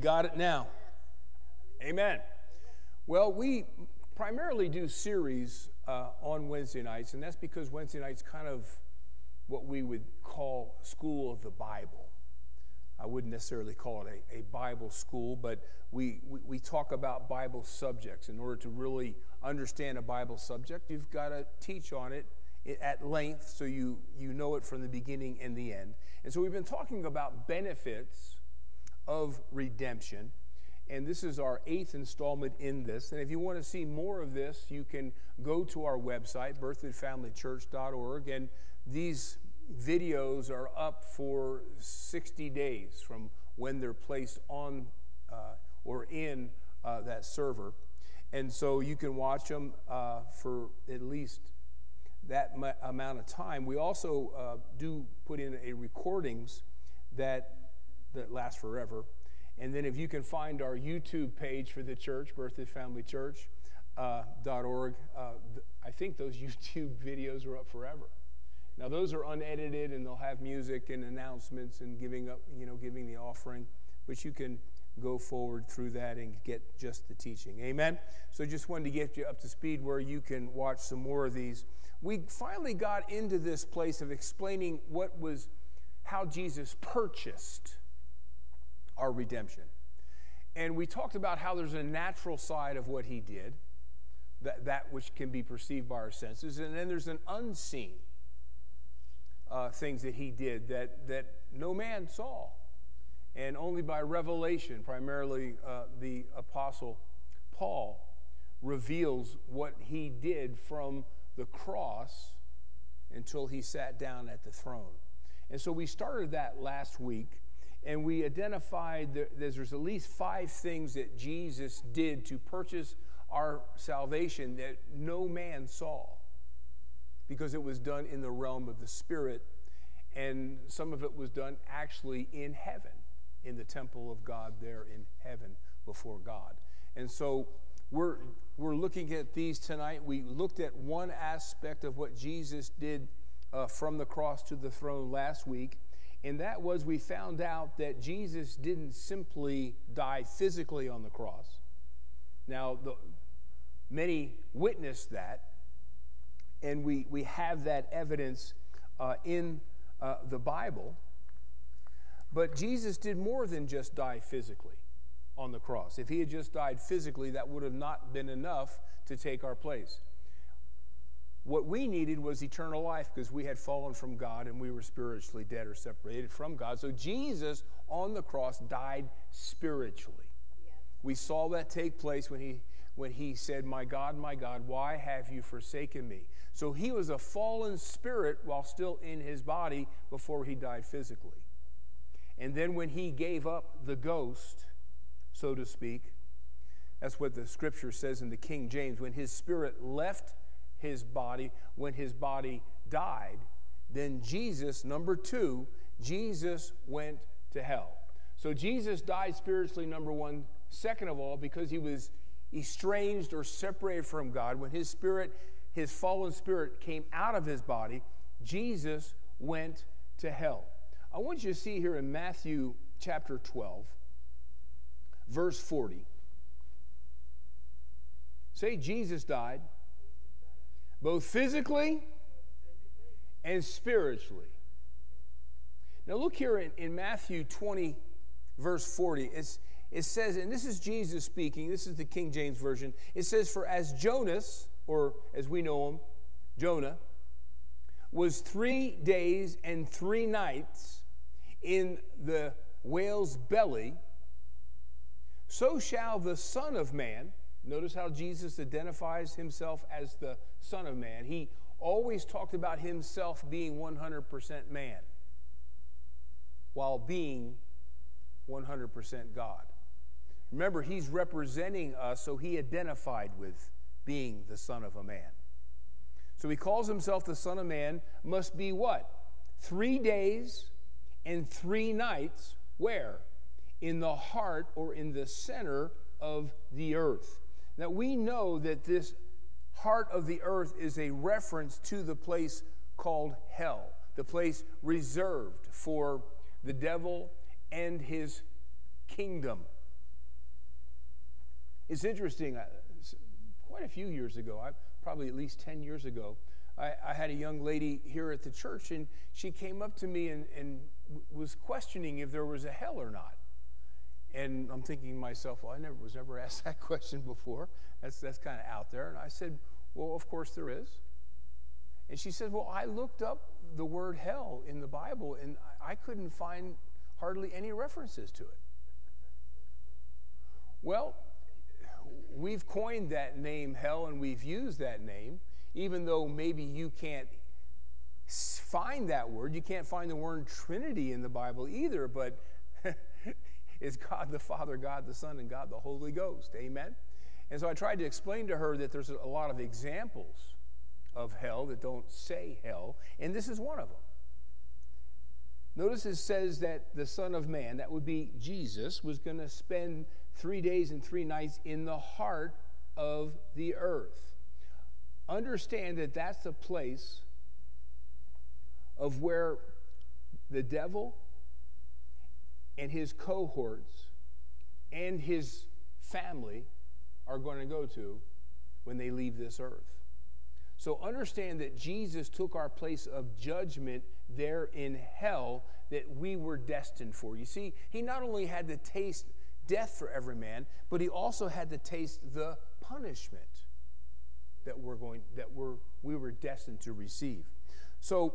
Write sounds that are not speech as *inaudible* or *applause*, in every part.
Got it now. Amen. Well, we primarily do series uh, on Wednesday nights, and that's because Wednesday nights kind of what we would call school of the Bible. I wouldn't necessarily call it a, a Bible school, but we, we, we, talk about Bible subjects. In order to really understand a Bible subject, you've got to teach on it at length so you, you know it from the beginning and the end. And so we've been talking about benefits of redemption. And this is our eighth installment in this. And if you want to see more of this, you can go to our website, berthoudfamilychurch.org, and these videos are up for 60 days from when they're placed on uh, or in uh, that server. And so you can watch them uh, for at least that m- amount of time. We also uh, do put in a recordings that, that last forever. And then if you can find our YouTube page for the church, Berthoud Family Church, uh, .org, uh, I think those *laughs* YouTube videos are up forever. Now those are unedited and they'll have music and announcements and giving up, you know, giving the offering, but you can go forward through that and get just the teaching. Amen. So just wanted to get you up to speed where you can watch some more of these. We finally got into this place of explaining what was how Jesus purchased our redemption. And we talked about how there's a natural side of what he did, that, that which can be perceived by our senses, and then there's an unseen uh, things that he did that, that no man saw. And only by revelation, primarily uh, the apostle Paul, reveals what he did from the cross until he sat down at the throne. And so we started that last week, and we identified that there's at least five things that Jesus did to purchase our salvation that no man saw because it was done in the realm of the Spirit, and some of it was done actually in heaven, in the temple of God there in heaven before God. And so we're, we're looking at these tonight. We looked at one aspect of what Jesus did uh, from the cross to the throne last week, and that was we found out that Jesus didn't simply die physically on the cross. Now, the, many witnessed that, and we, we have that evidence uh, in uh, the Bible. But Jesus did more than just die physically on the cross. If he had just died physically, that would have not been enough to take our place. What we needed was eternal life because we had fallen from God and we were spiritually dead or separated from God. So Jesus on the cross died spiritually. Yeah. We saw that take place when he when he said, "My God, my God, why have you forsaken me?" So he was a fallen spirit while still in his body before he died physically. And then when he gave up the ghost, so to speak, that's what the scripture says in the King James. When his spirit left his body, when his body died, then Jesus, number two, Jesus went to hell. So Jesus died spiritually, number one. Second of all, because he was estranged or separated from God, when his spirit his fallen spirit came out of his body, Jesus went to hell. I want you to see here in Matthew chapter 12, verse 40. Say, Jesus died both physically and spiritually. Now, look here in, in Matthew 20, verse 40. It's, it says, and this is Jesus speaking, this is the King James Version. It says, For as Jonas, or as we know him, Jonah, was three days and three nights in the whale's belly, so shall the Son of Man. Notice how Jesus identifies himself as the Son of Man. He always talked about himself being 100% man. while being 100% God. Remember, he's representing us, so he identified with being the Son of a Man. So he calls himself the Son of Man, must be what? Three days and three nights, where? In the heart or in the center of the earth. Now we know that this heart of the earth is a reference to the place called hell, the place reserved for the devil and his kingdom. It's interesting, quite a few years ago, probably at least 10 years ago, I, I, had a young lady here at the church, and she came up to me and, and was questioning if there was a hell or not. And I'm thinking to myself, well, I never was never *laughs* asked that question before. That's, that's kind of out there. And I said, well, of course there is. And she said, well, I looked up the word hell in the Bible, and I couldn't find hardly any references to it. Well, we've coined that name hell and we've used that name, even though maybe you can't find that word. You can't find the word Trinity in the Bible either, but it's God the Father, God the Son, and God the Holy Ghost. Amen? And so I tried to explain to her that there's a lot of examples of hell that don't say hell, and this is one of them. Notice it says that the Son of Man, that would be Jesus, was going to spend three days and three nights in the heart of the earth. Understand that that's the place of where the devil and his cohorts and his family are going to go to when they leave this earth. So understand that Jesus took our place of judgment there in hell that we were destined for. You see, he not only had to taste death for every man, but he also had to taste the punishment that we're going that we're we were destined to receive. So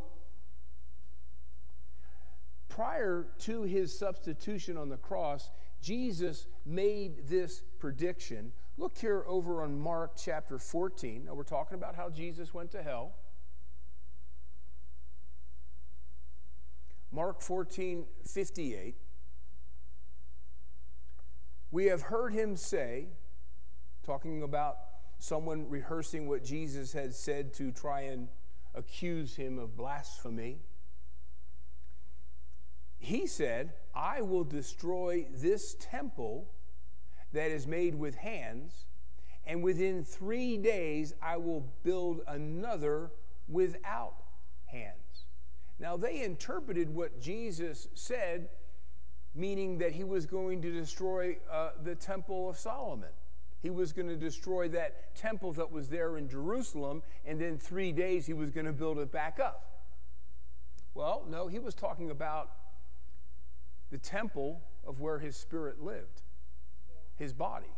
prior to his substitution on the cross, Jesus made this prediction Look here over on Mark chapter 14. Now, we're talking about how Jesus went to hell. Mark 14, 58. We have heard him say, talking about someone rehearsing what Jesus had said to try and accuse him of blasphemy. He said, I will destroy this temple that is made with hands, and within three days I will build another without hands. Now, they interpreted what Jesus said, meaning that he was going to destroy uh, the Temple of Solomon. He was going to destroy that temple that was there in Jerusalem, and then three days he was going to build it back up. Well, no, he was talking about the temple of where his spirit lived his body.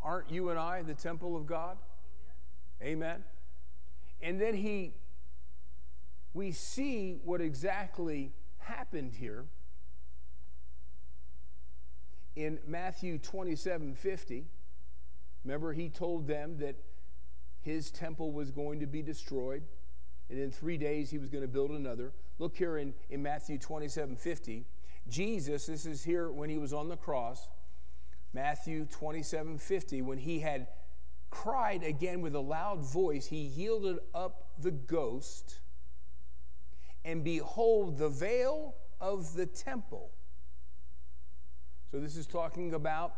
Aren't you and I the temple of God? Amen. And then he, we see what exactly happened here in Matthew 27 50. Remember, he told them that his temple was going to be destroyed, and in three days he was going to build another. Look here in, in Matthew 27 50. Jesus, this is here when he was on the cross, Matthew 27 50, when he had cried again with a loud voice, he yielded up the ghost, and behold, the veil of the temple. So, this is talking about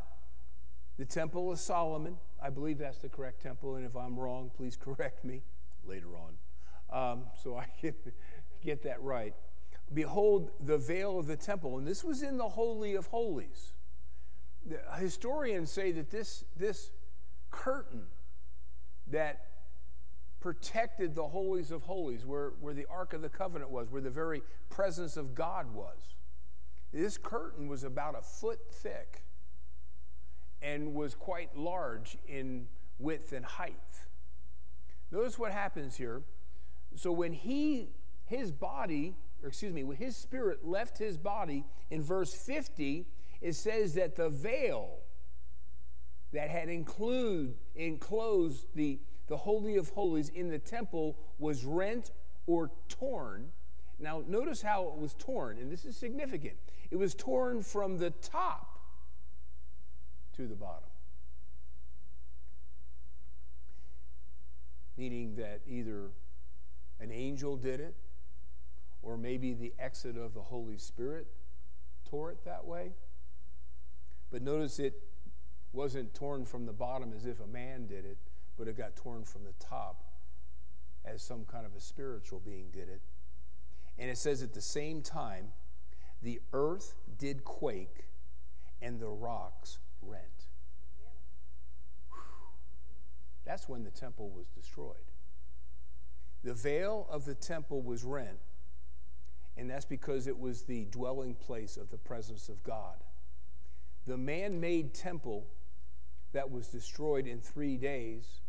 the Temple of Solomon. I believe that's the correct temple, and if I'm wrong, please *laughs* correct me later on um, so I can get that right. Behold, the veil of the temple. And this was in the Holy of Holies the historians say that this, this curtain that protected the holies of holies, where, where the Ark of the Covenant was, where the very presence of God was, this curtain was about a foot thick and was quite large in width and height. Notice what happens here. So when he, his body, or excuse me, when his spirit left his body in verse 50, it says that the veil that had include, enclosed the, the Holy of Holies in the temple was rent or torn, Now, notice how it was torn, and this is significant. It was torn from the top to the bottom. Meaning that either an angel did it, or maybe the exit of the Holy Spirit tore it that way. But notice it wasn't torn from the bottom as if a man did it, but it got torn from the top as some kind of a spiritual being did it. And it says at the same time, the earth did quake and the rocks rent. That's when the temple was destroyed. The veil of the temple was rent, and that's because it was the dwelling place of the presence of God. The man made temple that was destroyed in three days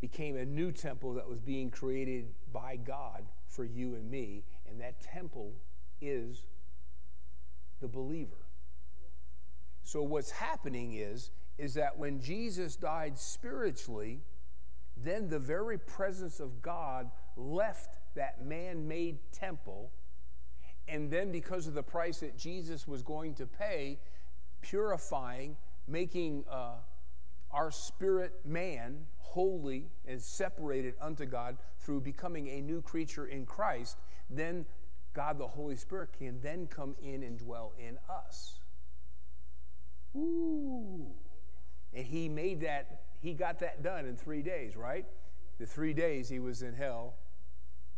became a new temple that was being created by God for you and me, and that temple is the believer. So what's happening is is that when Jesus died spiritually, then the very presence of God left that man-made temple, and then because of the price that Jesus was going to pay, purifying, making uh, our spirit man holy and separated unto God through becoming a new creature in Christ, then God the Holy Spirit can then come in and dwell in us. Ooh. And he made that, he got that done in three days, right? The three days he was in hell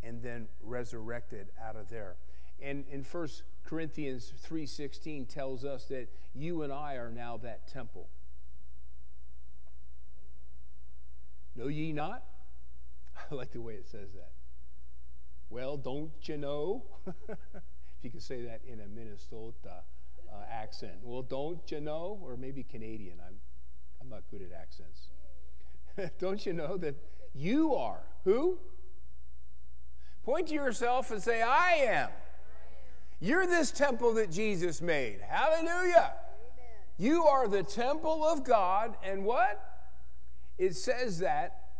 and then resurrected out of there. And in 1 Corinthians 3:16 tells us that you and I are now that temple. Know ye not? *laughs* I like the way it says that. Well, don't you know? *laughs* if you can say that in a Minnesota uh, accent. Well, don't you know? Or maybe Canadian. I'm, I'm not good at accents. *laughs* don't you know that you are who? Point to yourself and say, I am. You're this temple that Jesus made. Hallelujah. Amen. You are the temple of God, and what? it says that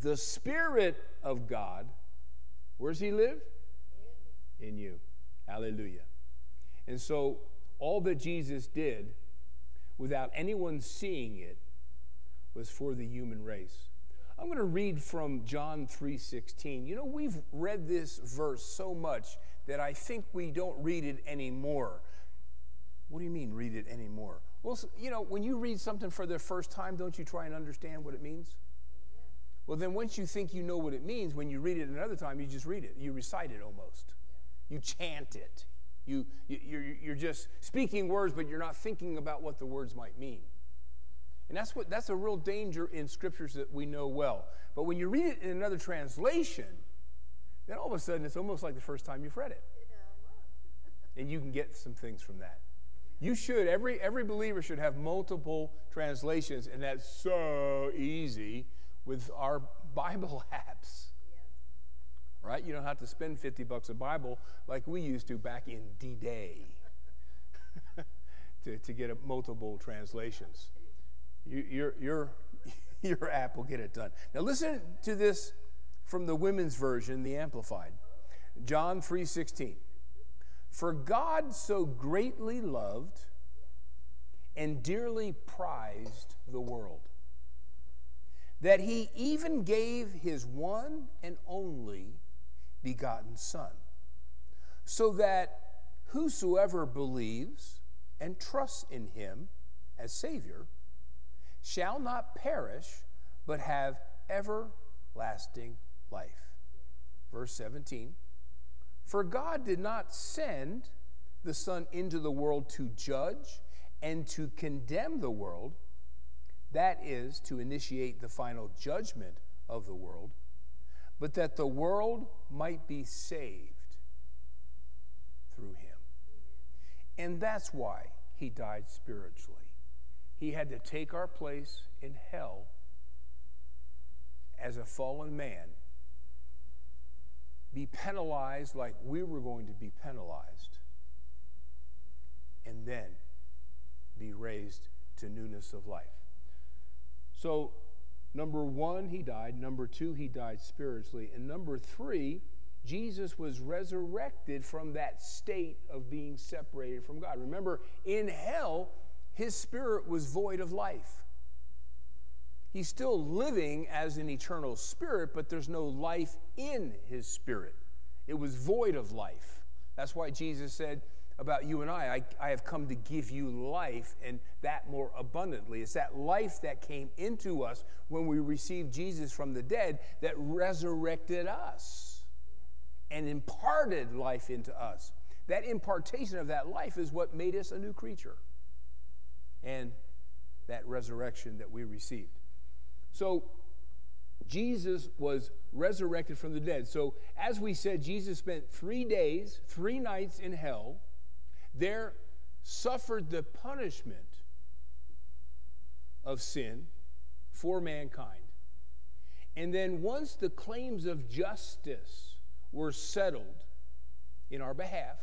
the Spirit of God, where's He live? In you. Hallelujah. And so, all that Jesus did without anyone seeing it was for the human race. I'm going to read from John 3:16. You know, we've read this verse so much that I think we don't read it anymore. What do you mean read it anymore? Well, you know, when you read something for the first time, don't you try and understand what it means? Well, then once you think you know what it means, when you read it another time, you just read it. You recite it almost. You chant it. You, you're, you're just speaking words, but you're not thinking about what the words might mean. And that's, what, that's a real danger in scriptures that we know well. But when you read it in another translation, then all of a sudden it's almost like the first time you've read it. *laughs* And you can get some things from that. You should, every, every believer should have multiple translations, and that's so easy with our *laughs* Bible apps. Right? You don't have to spend 50 bucks a Bible like we used to back in D Day *laughs* to, to get a, multiple translations. You, your, your, *laughs* your app will get it done. Now, listen to this from the women's version, the Amplified. John 3:16. For God so greatly loved and dearly prized the world that he even gave his one and only begotten Son, so that whosoever believes and trusts in him as Savior shall not perish, but have everlasting life. Verse 17 for God did not send the Son into the world to judge and to condemn the world, that is, to initiate the final judgment of the world, but that the world might be saved through him. And that's why he died spiritually. He had to take our place in hell as a fallen man be penalized like we were going to be penalized, and then be raised to newness of life. So, number one, he died. Number two, he died spiritually. And number three, Jesus was resurrected from that state of being separated from God. Remember, in hell, his spirit was void of life. He's still living as an eternal spirit, but there's no life in his spirit. It was void of life. That's why Jesus said about you and I, I, I have come to give you life and that more abundantly. It's that life that came into us when we received Jesus from the dead that resurrected us and imparted life into us. That impartation of that life is what made us a new creature and that resurrection that we received. So, Jesus was resurrected from the dead. So, as we said, Jesus spent three days, three nights in hell, there suffered the punishment of sin for mankind. And then, once the claims of justice were settled in our behalf,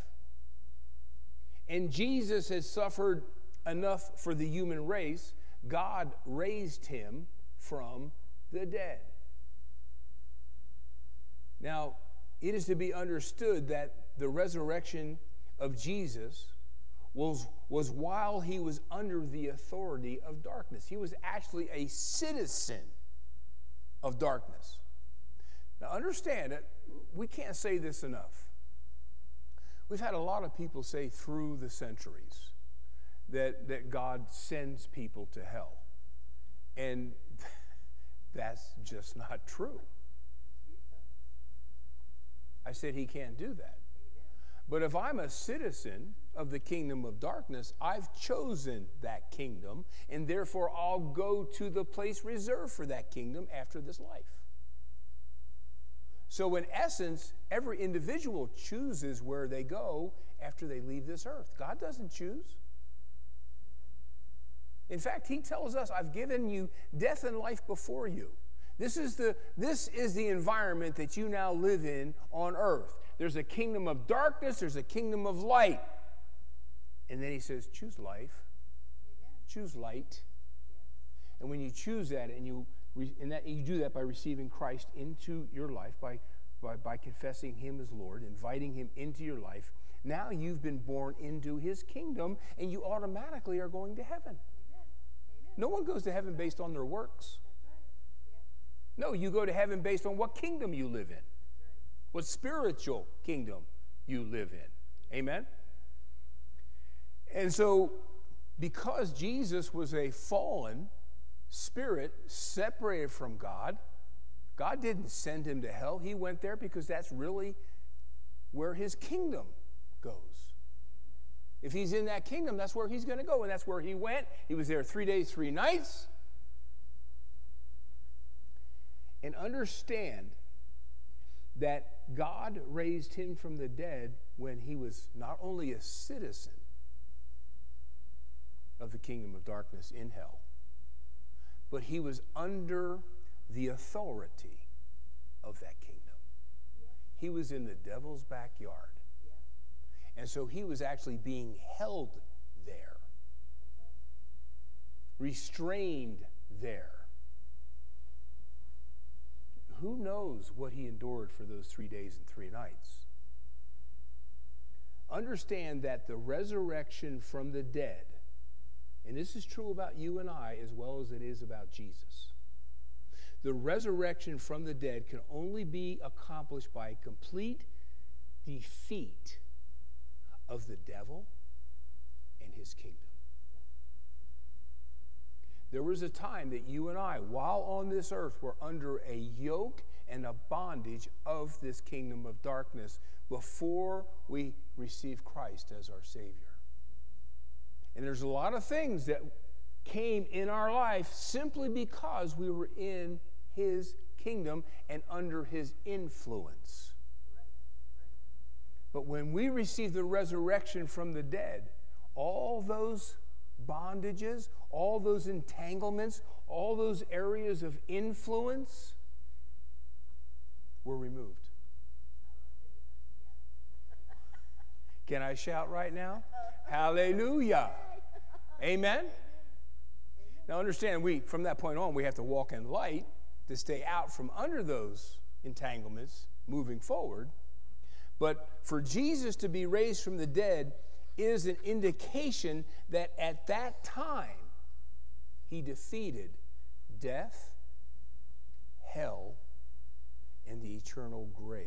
and Jesus has suffered enough for the human race, God raised him from the dead. Now, it is to be understood that the resurrection of Jesus was, was while he was under the authority of darkness. He was actually a citizen of darkness. Now, understand it, we can't say this enough. We've had a lot of people say through the centuries that, that God sends people to hell. And *laughs* that's just not true. I said he can't do that. But if I'm a citizen of the kingdom of darkness, I've chosen that kingdom, and therefore I'll go to the place reserved for that kingdom after this life. So, in essence, every individual chooses where they go after they leave this earth. God doesn't choose. In fact, He tells us, I've given you death and life before you. This is, the, this is the environment that you now live in on earth. There's a kingdom of darkness, there's a kingdom of light. And then he says, choose life, Amen. choose light. And when you choose that, and you, and that, you do that by receiving Christ into your life, by, by, by confessing him as Lord, inviting him into your life, now you've been born into his kingdom, and you automatically are going to heaven. No one goes to heaven based on their works. No, you go to heaven based on what kingdom you live in, what spiritual kingdom you live in. Amen? And so, because Jesus was a fallen spirit separated from God, God didn't send him to hell. He went there because that's really where his kingdom goes. If he's in that kingdom, that's where he's going to go. And that's where he went. He was there three days, three nights. and understand that God raised him from the dead when he was not only a citizen of the kingdom of darkness in hell, but he was under the authority of that kingdom. He was in the devil's backyard. And so he was actually being held there, restrained there who knows what he endured for those three days and three nights? Understand that the resurrection from the dead, and this is true about you and I as well as it is about Jesus, the resurrection from the dead can only be accomplished by complete defeat of the devil and his kingdom. There was a time that you and I, while on this earth, were under a yoke and a bondage of this kingdom of darkness before we received Christ as our Savior. And there's a lot of things that came in our life simply because we were in His kingdom and under His influence. But when we receive the resurrection from the dead, all those bondages, all those entanglements, all those areas of influence were removed. Can I shout right now? Hallelujah. Amen. Now understand, we from that point on we have to walk in light to stay out from under those entanglements moving forward. But for Jesus to be raised from the dead is an indication that at that time he defeated death, hell, and the eternal grave.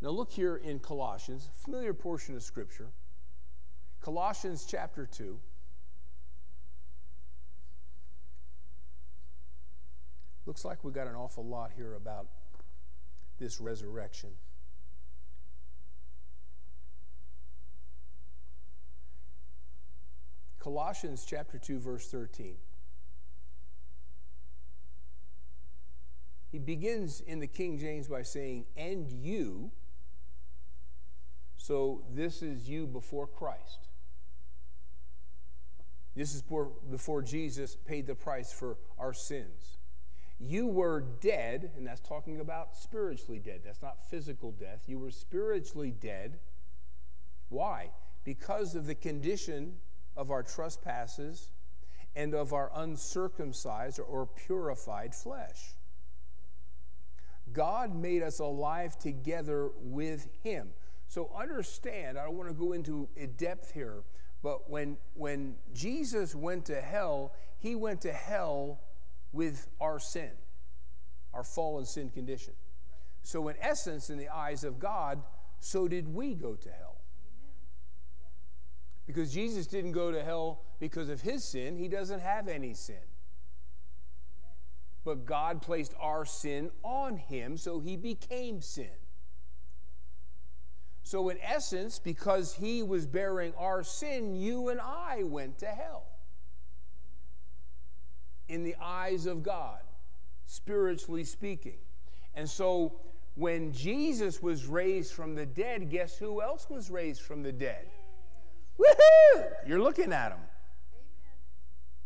Now, look here in Colossians, familiar portion of Scripture. Colossians chapter 2. Looks like we got an awful lot here about this resurrection. Colossians chapter 2 verse 13. He begins in the King James by saying, "And you." So this is you before Christ. This is before Jesus paid the price for our sins. You were dead, and that's talking about spiritually dead. That's not physical death. You were spiritually dead. Why? Because of the condition of our trespasses and of our uncircumcised or purified flesh. God made us alive together with Him. So understand, I don't want to go into depth here, but when, when Jesus went to hell, He went to hell with our sin, our fallen sin condition. So, in essence, in the eyes of God, so did we go to hell. Because Jesus didn't go to hell because of his sin, he doesn't have any sin. But God placed our sin on him, so he became sin. So, in essence, because he was bearing our sin, you and I went to hell in the eyes of God, spiritually speaking. And so when Jesus was raised from the dead, guess who else was raised from the dead? Woohoo! You're looking at him.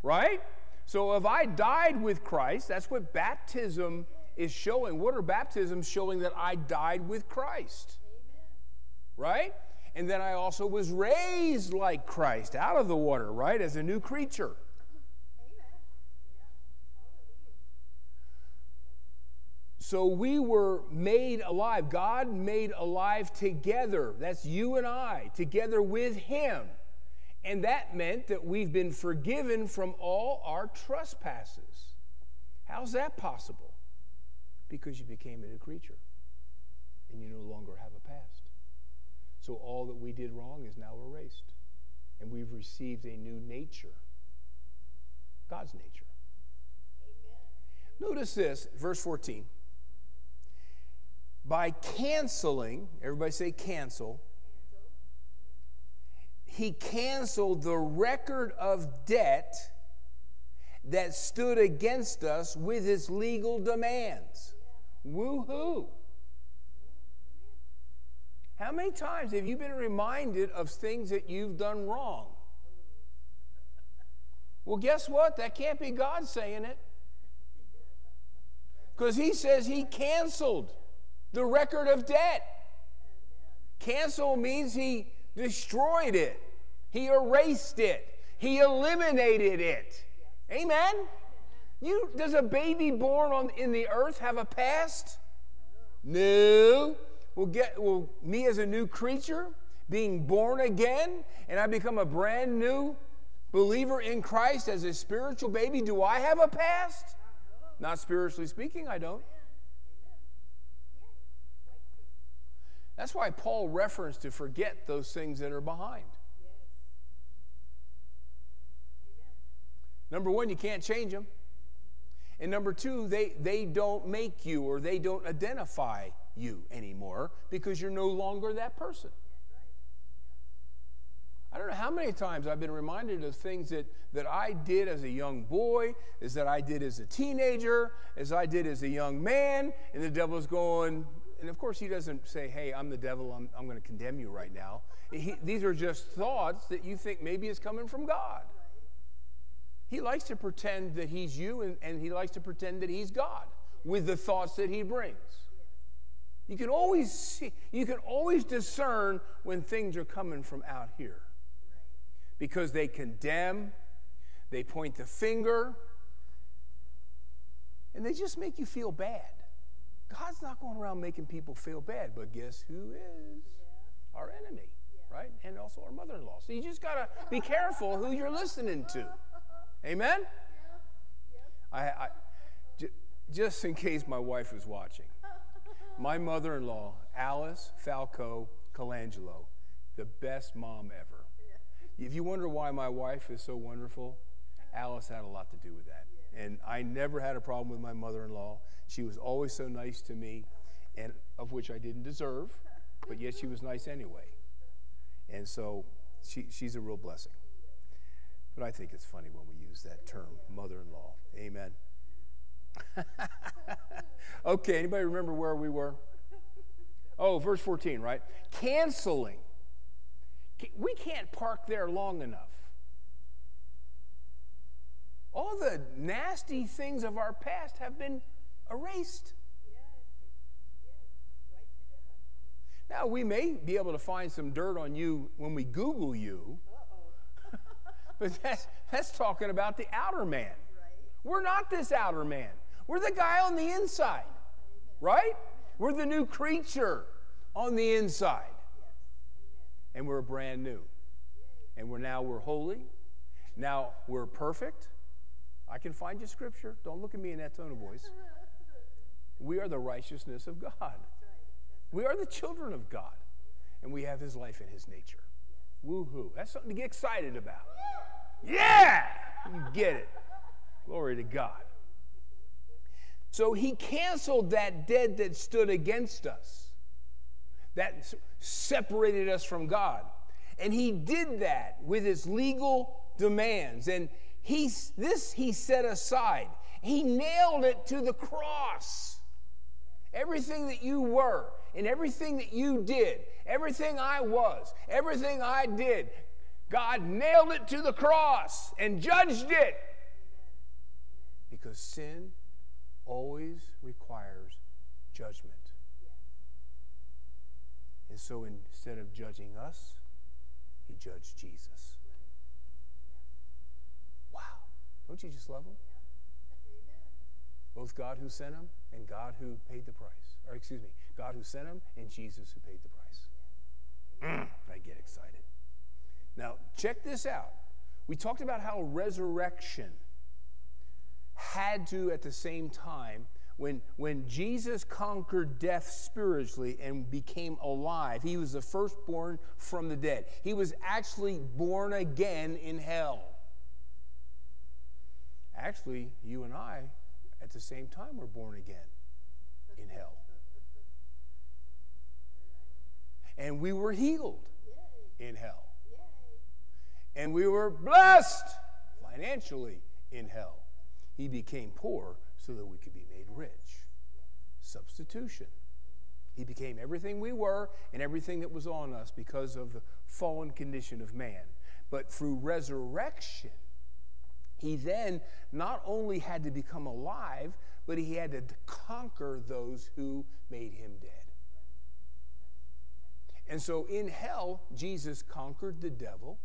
Right? So if I died with Christ, that's what baptism is showing. What are baptisms showing that I died with Christ? Right? And then I also was raised like Christ out of the water, right? As a new creature. So we were made alive. God made alive together. That's you and I, together with Him. And that meant that we've been forgiven from all our trespasses. How's that possible? Because you became a new creature and you no longer have a past. So all that we did wrong is now erased. And we've received a new nature God's nature. Amen. Notice this, verse 14 by canceling, everybody say cancel, he canceled the record of debt that stood against us with his legal demands. Woohoo! How many times have you been reminded of things that you've done wrong? Well, guess what? That can't be God saying it. Because he says he canceled the record of debt. Cancel means he destroyed it, he erased it, he eliminated it. Amen? You, does a baby born on, in the earth have a past? No. Will get will me as a new creature, being born again, and I become a brand new believer in Christ as a spiritual baby. Do I have a past? Not spiritually speaking, I don't. That's why Paul referenced to forget those things that are behind. Yes. Number one, you can't change them. And number two, they, they don't make you or they don't identify you anymore because you're no longer that person. I don't know how many times I've been reminded of things that, that I did as a young boy, is that I did as a teenager, as I did as a young man, and the devil's going, and of course, he doesn't say, hey, I'm the devil, I'm, I'm going to condemn you right now. He, these are just thoughts that you think maybe is coming from God. He likes to pretend that he's you, and, and he likes to pretend that he's God with the thoughts that he brings. You can always see, you can always discern when things are coming from out here. Because they condemn, they point the finger, and they just make you feel bad. Not going around making people feel bad, but guess who is? Yeah. Our enemy, yeah. right? And also our mother in law. So you just got to be careful who you're listening to. *laughs* Amen? Yeah. I, I j- just in case my wife is watching, *laughs* my mother in law, Alice Falco Colangelo, the best mom ever. If you wonder why my wife is so wonderful, Alice had a lot to do with that. And I never had a problem with my mother in law. She was always so nice to me, and of which I didn't deserve, but yet she was nice anyway. And so she, she's a real blessing. But I think it's funny when we use that term, mother in law. Amen. *laughs* okay, anybody remember where we were? Oh, verse 14, right? Canceling. We can't park there long enough. All the nasty things of our past have been erased. Now, we may be able to find some dirt on you when we Google you, *laughs* but that's, that's talking about the outer man. Right. We're not this outer man, we're the guy on the inside, right? We're the new creature on the inside. And we're brand new. And we're now we're holy. Now we're perfect. I can find you scripture. Don't look at me in that tone of voice. We are the righteousness of God. We are the children of God. And we have his life and his nature. Woohoo. That's something to get excited about. Yeah! You get it. Glory to God. So he canceled that debt that stood against us, that separated us from God. And he did that with his legal demands. And he, this he set aside. He nailed it to the cross. Everything that you were and everything that you did, everything I was, everything I did, God nailed it to the cross and judged it. Because sin always requires judgment. And so instead of judging us, he judged Jesus. Don't you just love him? Both God who sent him and God who paid the price. Or excuse me, God who sent him and Jesus who paid the price. Mm, I get excited. Now, check this out. We talked about how resurrection had to, at the same time, when, when Jesus conquered death spiritually and became alive, he was the firstborn from the dead. He was actually born again in hell. Actually, you and I, at the same time, were born again in hell. And we were healed in hell. And we were blessed financially in hell. He became poor so that we could be made rich. Substitution. He became everything we were and everything that was on us because of the fallen condition of man. But through resurrection, he then not only had to become alive, but he had to conquer those who made him dead. And so in hell, Jesus conquered the devil,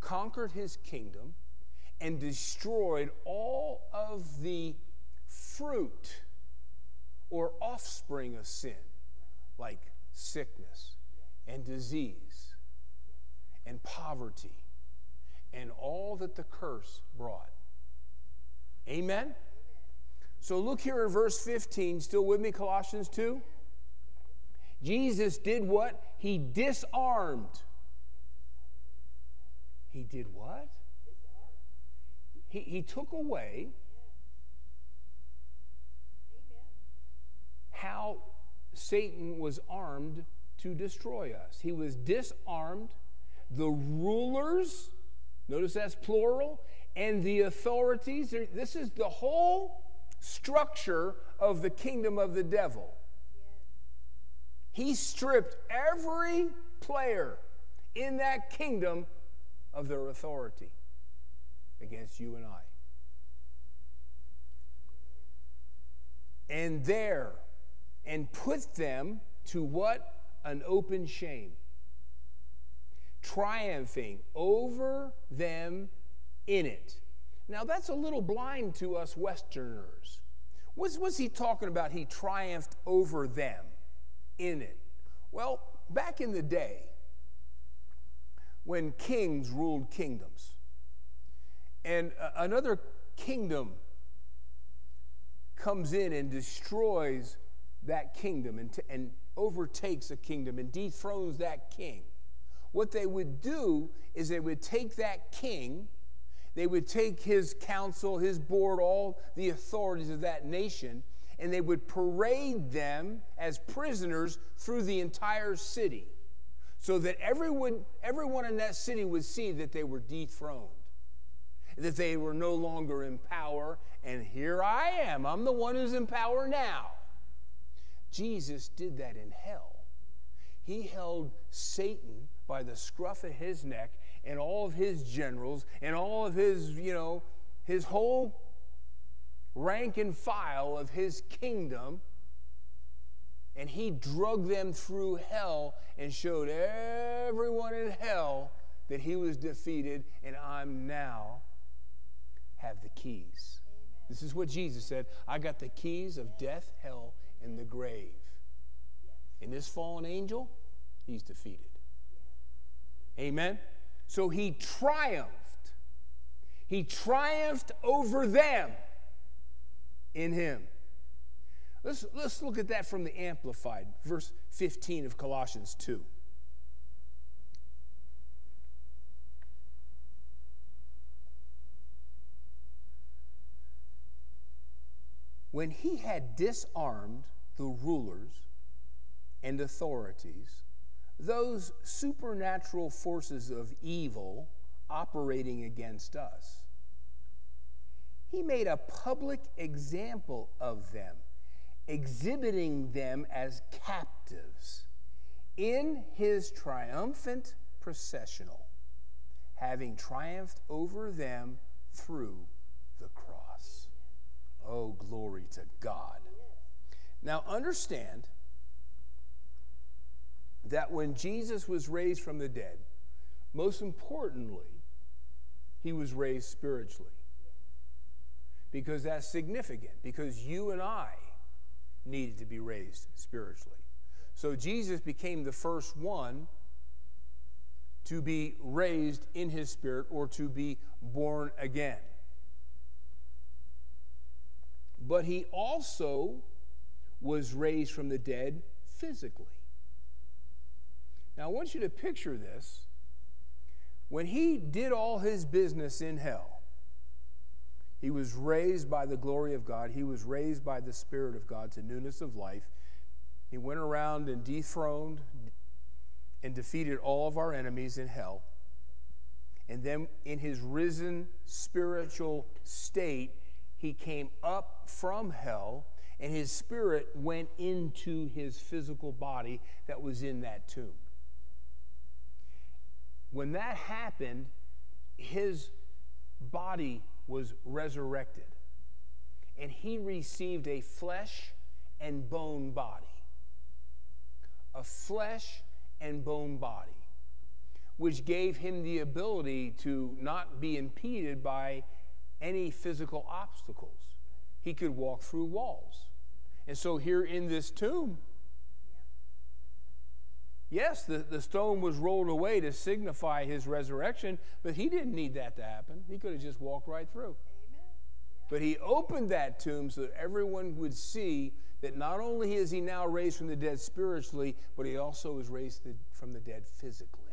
conquered his kingdom, and destroyed all of the fruit or offspring of sin, like sickness and disease and poverty and all that the curse brought. Amen? So look here in verse 15, still with me, Colossians 2? Jesus did what? He disarmed. He did what? He, he took away how Satan was armed to destroy us. He was disarmed. The rulers, notice that's plural, and the authorities. This is the whole structure of the kingdom of the devil. He stripped every player in that kingdom of their authority against you and I. And there, and put them to what? An open shame. Triumphing over them in it. Now, that's a little blind to us Westerners. What's, what's he talking about? He triumphed over them in it. Well, back in the day, when kings ruled kingdoms, and uh, another kingdom comes in and destroys that kingdom and, t- and overtakes a kingdom and dethrones that king, what they would do is they would take that king, they would take his council, his board, all the authorities of that nation, and they would parade them as prisoners through the entire city so that everyone, everyone in that city would see that they were dethroned, that they were no longer in power, and here I am. I'm the one who's in power now. Jesus did that in hell. He held Satan by the scruff of his neck and all of his generals and all of his, you know, his whole rank and file of his kingdom. And he drug them through hell and showed everyone in hell that he was defeated and I'm now have the keys. Amen. This is what Jesus said I got the keys of death, hell, and the grave. And this fallen angel, he's defeated. Amen. So he triumphed. He triumphed over them in him. Let's, let's look at that from the Amplified, verse 15 of Colossians 2. When he had disarmed the rulers and authorities, those supernatural forces of evil operating against us. He made a public example of them, exhibiting them as captives in his triumphant processional, having triumphed over them through the cross. Oh, glory to God. Now, understand that when Jesus was raised from the dead, most importantly, he was raised spiritually. Because that's significant, because you and I needed to be raised spiritually. So Jesus became the first one to be raised in his spirit or to be born again. But he also was raised from the dead physically. Now, I want you to picture this. When he did all his business in hell, he was raised by the glory of God. He was raised by the Spirit of God to newness of life. He went around and dethroned and defeated all of our enemies in hell. And then, in his risen spiritual state, he came up from hell, and his spirit went into his physical body that was in that tomb. When that happened, his body was resurrected. And he received a flesh and bone body. A flesh and bone body, which gave him the ability to not be impeded by any physical obstacles. He could walk through walls. And so, here in this tomb, Yes, the, the stone was rolled away to signify his resurrection, but he didn't need that to happen. He could have just walked right through. Amen. But he opened that tomb so that everyone would see that not only is he now raised from the dead spiritually, but he also is raised from the dead physically.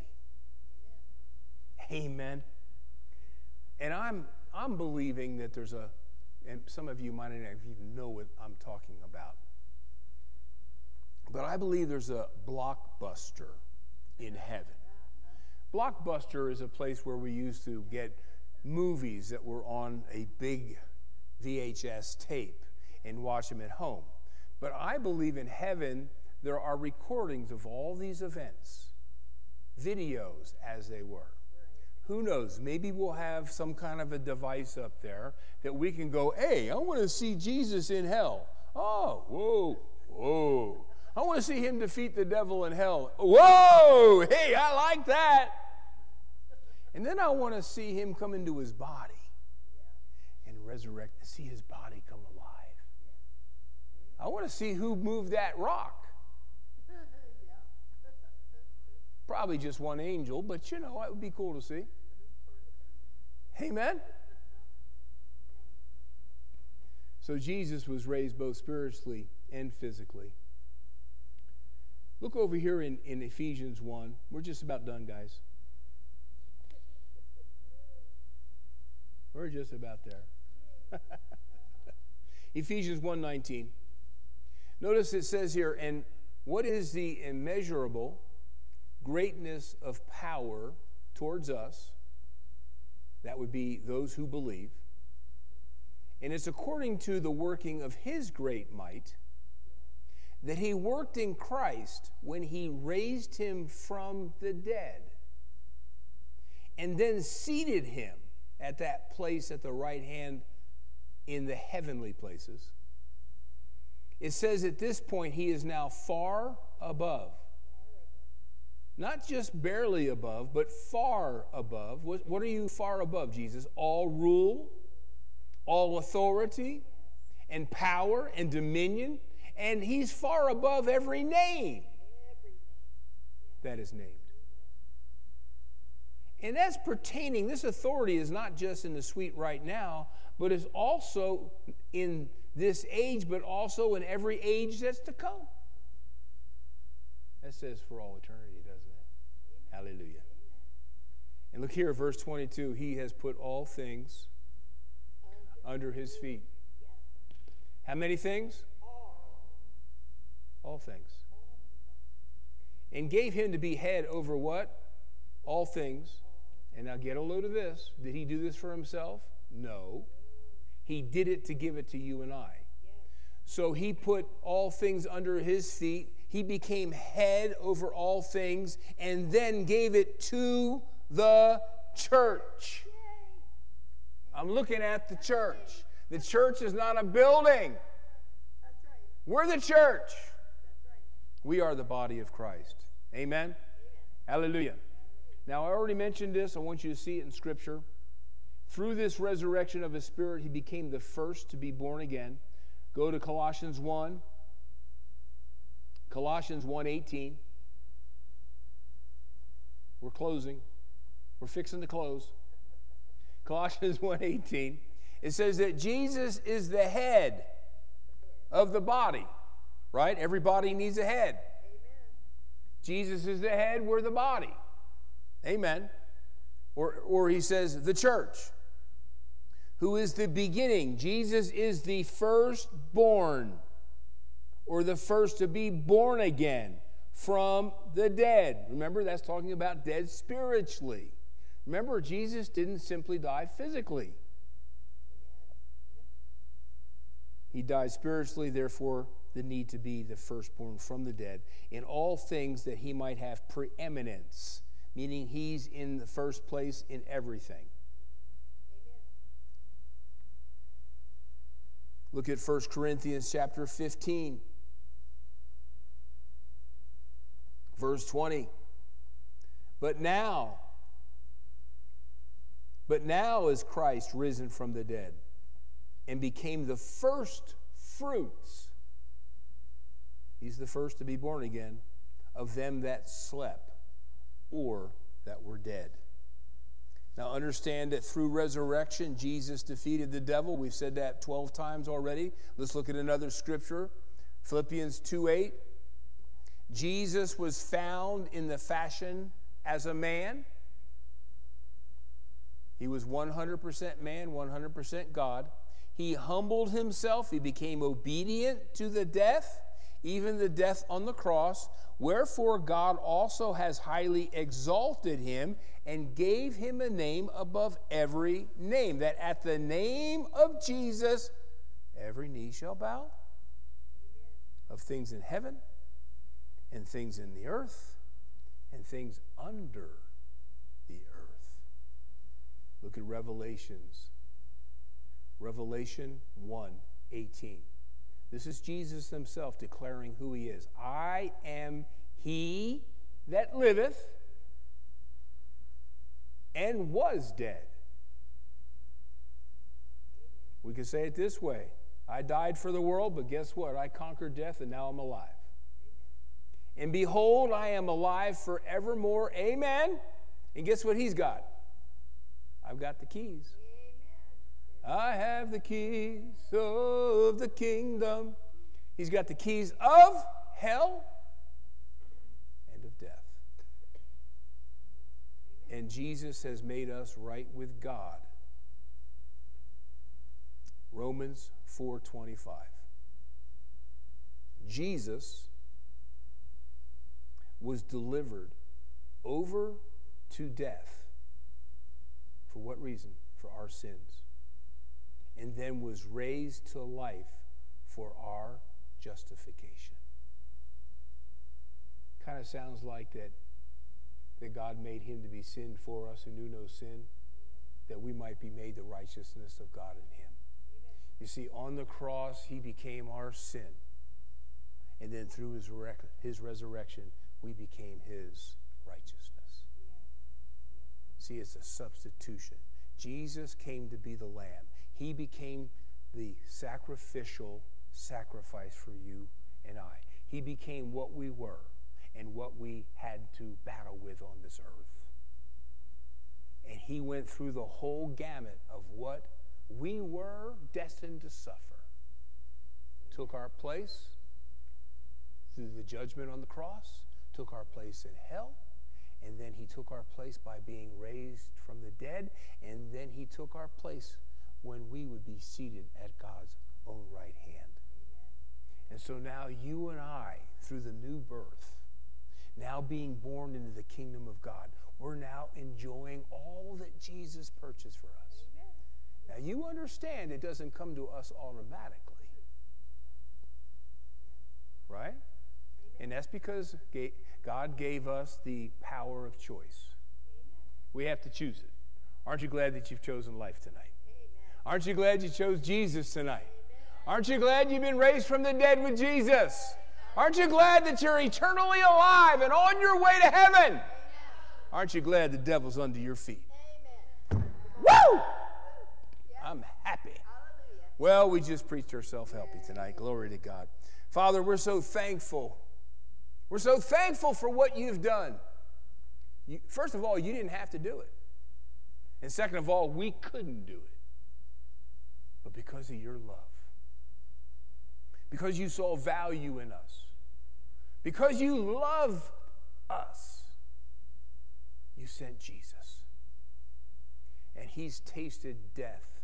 Amen. Amen. And I'm, I'm believing that there's a, and some of you might not even know what I'm talking about. But I believe there's a blockbuster in heaven. Blockbuster is a place where we used to get movies that were on a big VHS tape and watch them at home. But I believe in heaven there are recordings of all these events, videos as they were. Who knows? Maybe we'll have some kind of a device up there that we can go, hey, I want to see Jesus in hell. Oh, whoa, whoa. I want to see him defeat the devil in hell. Whoa, hey, I like that. And then I want to see him come into his body and resurrect and see his body come alive. I want to see who moved that rock. Probably just one angel, but you know, it would be cool to see. Amen. So Jesus was raised both spiritually and physically. Look over here in, in Ephesians 1. We're just about done, guys. We're just about there. *laughs* Ephesians 1:19. Notice it says here, and what is the immeasurable greatness of power towards us? That would be those who believe. And it's according to the working of his great might that he worked in Christ when he raised him from the dead and then seated him at that place at the right hand in the heavenly places. It says at this point he is now far above. Not just barely above, but far above. What, what are you far above, Jesus? All rule, all authority, and power and dominion. And he's far above every name that is named. And that's pertaining, this authority is not just in the sweet right now, but is also in this age, but also in every age that's to come. That says for all eternity, doesn't it? Hallelujah. And look here, verse 22 He has put all things under his feet. How many things? All things. And gave him to be head over what? All things. And now get a load of this. Did he do this for himself? No. He did it to give it to you and I. So he put all things under his feet. He became head over all things and then gave it to the church. I'm looking at the church. The church is not a building. We're the church. We are the body of Christ. Amen? Hallelujah. Now, I already mentioned this. I want you to see it in Scripture. Through this resurrection of his spirit, he became the first to be born again. Go to Colossians 1. Colossians 1:18. We're closing. We're fixing to close. Colossians 1:18. It says that Jesus is the head of the body, right? Everybody needs a head. Amen. Jesus is the head, we're the body. Amen. Or, or he says, the church who is the beginning. Jesus is the firstborn, or the first to be born again from the dead. Remember, that's talking about dead spiritually. Remember, Jesus didn't simply die physically, he died spiritually, therefore, the need to be the firstborn from the dead in all things that he might have preeminence, meaning he's in the first place in everything. Look at 1 Corinthians chapter 15, verse 20. But now, but now is Christ risen from the dead and became the first fruits. He's the first to be born again of them that slept or that were dead. Now, understand that through resurrection, Jesus defeated the devil. We've said that 12 times already. Let's look at another scripture Philippians 2 8. Jesus was found in the fashion as a man. He was 100% man, 100% God. He humbled himself, he became obedient to the death, even the death on the cross. Wherefore, God also has highly exalted him and gave him a name above every name, that at the name of Jesus every knee shall bow of things in heaven and things in the earth and things under the earth. Look at Revelations. Revelation 1 18. This is Jesus himself declaring who he is. I am he that liveth and was dead. We could say it this way I died for the world, but guess what? I conquered death and now I'm alive. And behold, I am alive forevermore. Amen. And guess what he's got? I've got the keys. I have the keys of the kingdom. He's got the keys of hell and of death. And Jesus has made us right with God. Romans 4:25. Jesus was delivered over to death. For what reason? For our sins. And then was raised to life for our justification. Kind of sounds like that, that God made him to be sin for us who knew no sin, that we might be made the righteousness of God in him. You see, on the cross, he became our sin. And then through his, his resurrection, we became his righteousness. See, it's a substitution. Jesus came to be the lamb. He became the sacrificial sacrifice for you and I. He became what we were and what we had to battle with on this earth. And he went through the whole gamut of what we were destined to suffer. Took our place through the judgment on the cross, took our place in hell, and then he took our place by being raised from the dead, and then he took our place when we would be seated at God's own right hand. And so now you and I, through the new birth, now being born into the kingdom of God, we're now enjoying all that Jesus purchased for us. Now you understand it doesn't come to us automatically. Right? And that's because God gave us the power of choice. We have to choose it. Aren't you glad that you've chosen life tonight? Aren't you glad you chose Jesus tonight? Aren't you glad you've been raised from the dead with Jesus? Aren't you glad that you're eternally alive and on your way to heaven? Aren't you glad the devil's under your feet? Woo! I'm happy. Well, we just preached ourselves happy tonight. Glory to God. Father, we're so thankful. We're so thankful for what you've done. You, first of all, you didn't have to do it. And second of all, we couldn't do it. But because of your love, because you saw value in us, because you love us, you sent Jesus. And he's tasted death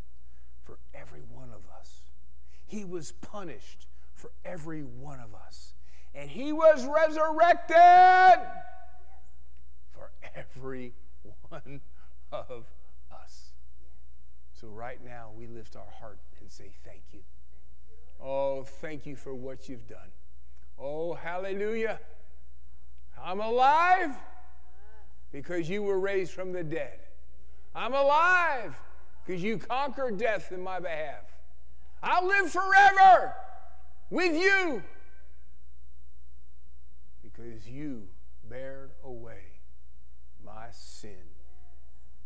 for every one of us. He was punished for every one of us. And he was resurrected for every one of us. So, right now, we lift our heart and say, Thank you. Oh, thank you for what you've done. Oh, hallelujah. I'm alive because you were raised from the dead. I'm alive because you conquered death in my behalf. I'll live forever with you because you bared away my sin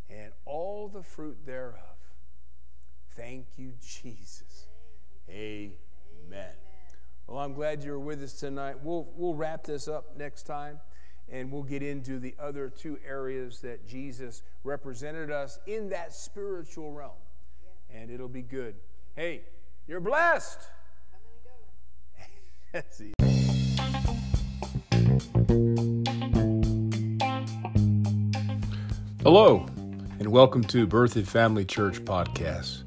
and all the fruit thereof. Thank you, Jesus. Amen. Well, I'm glad you're with us tonight. We'll, we'll wrap this up next time and we'll get into the other two areas that Jesus represented us in that spiritual realm. And it'll be good. Hey, you're blessed. *laughs* See Hello, and welcome to Berthoud Family Church podcast.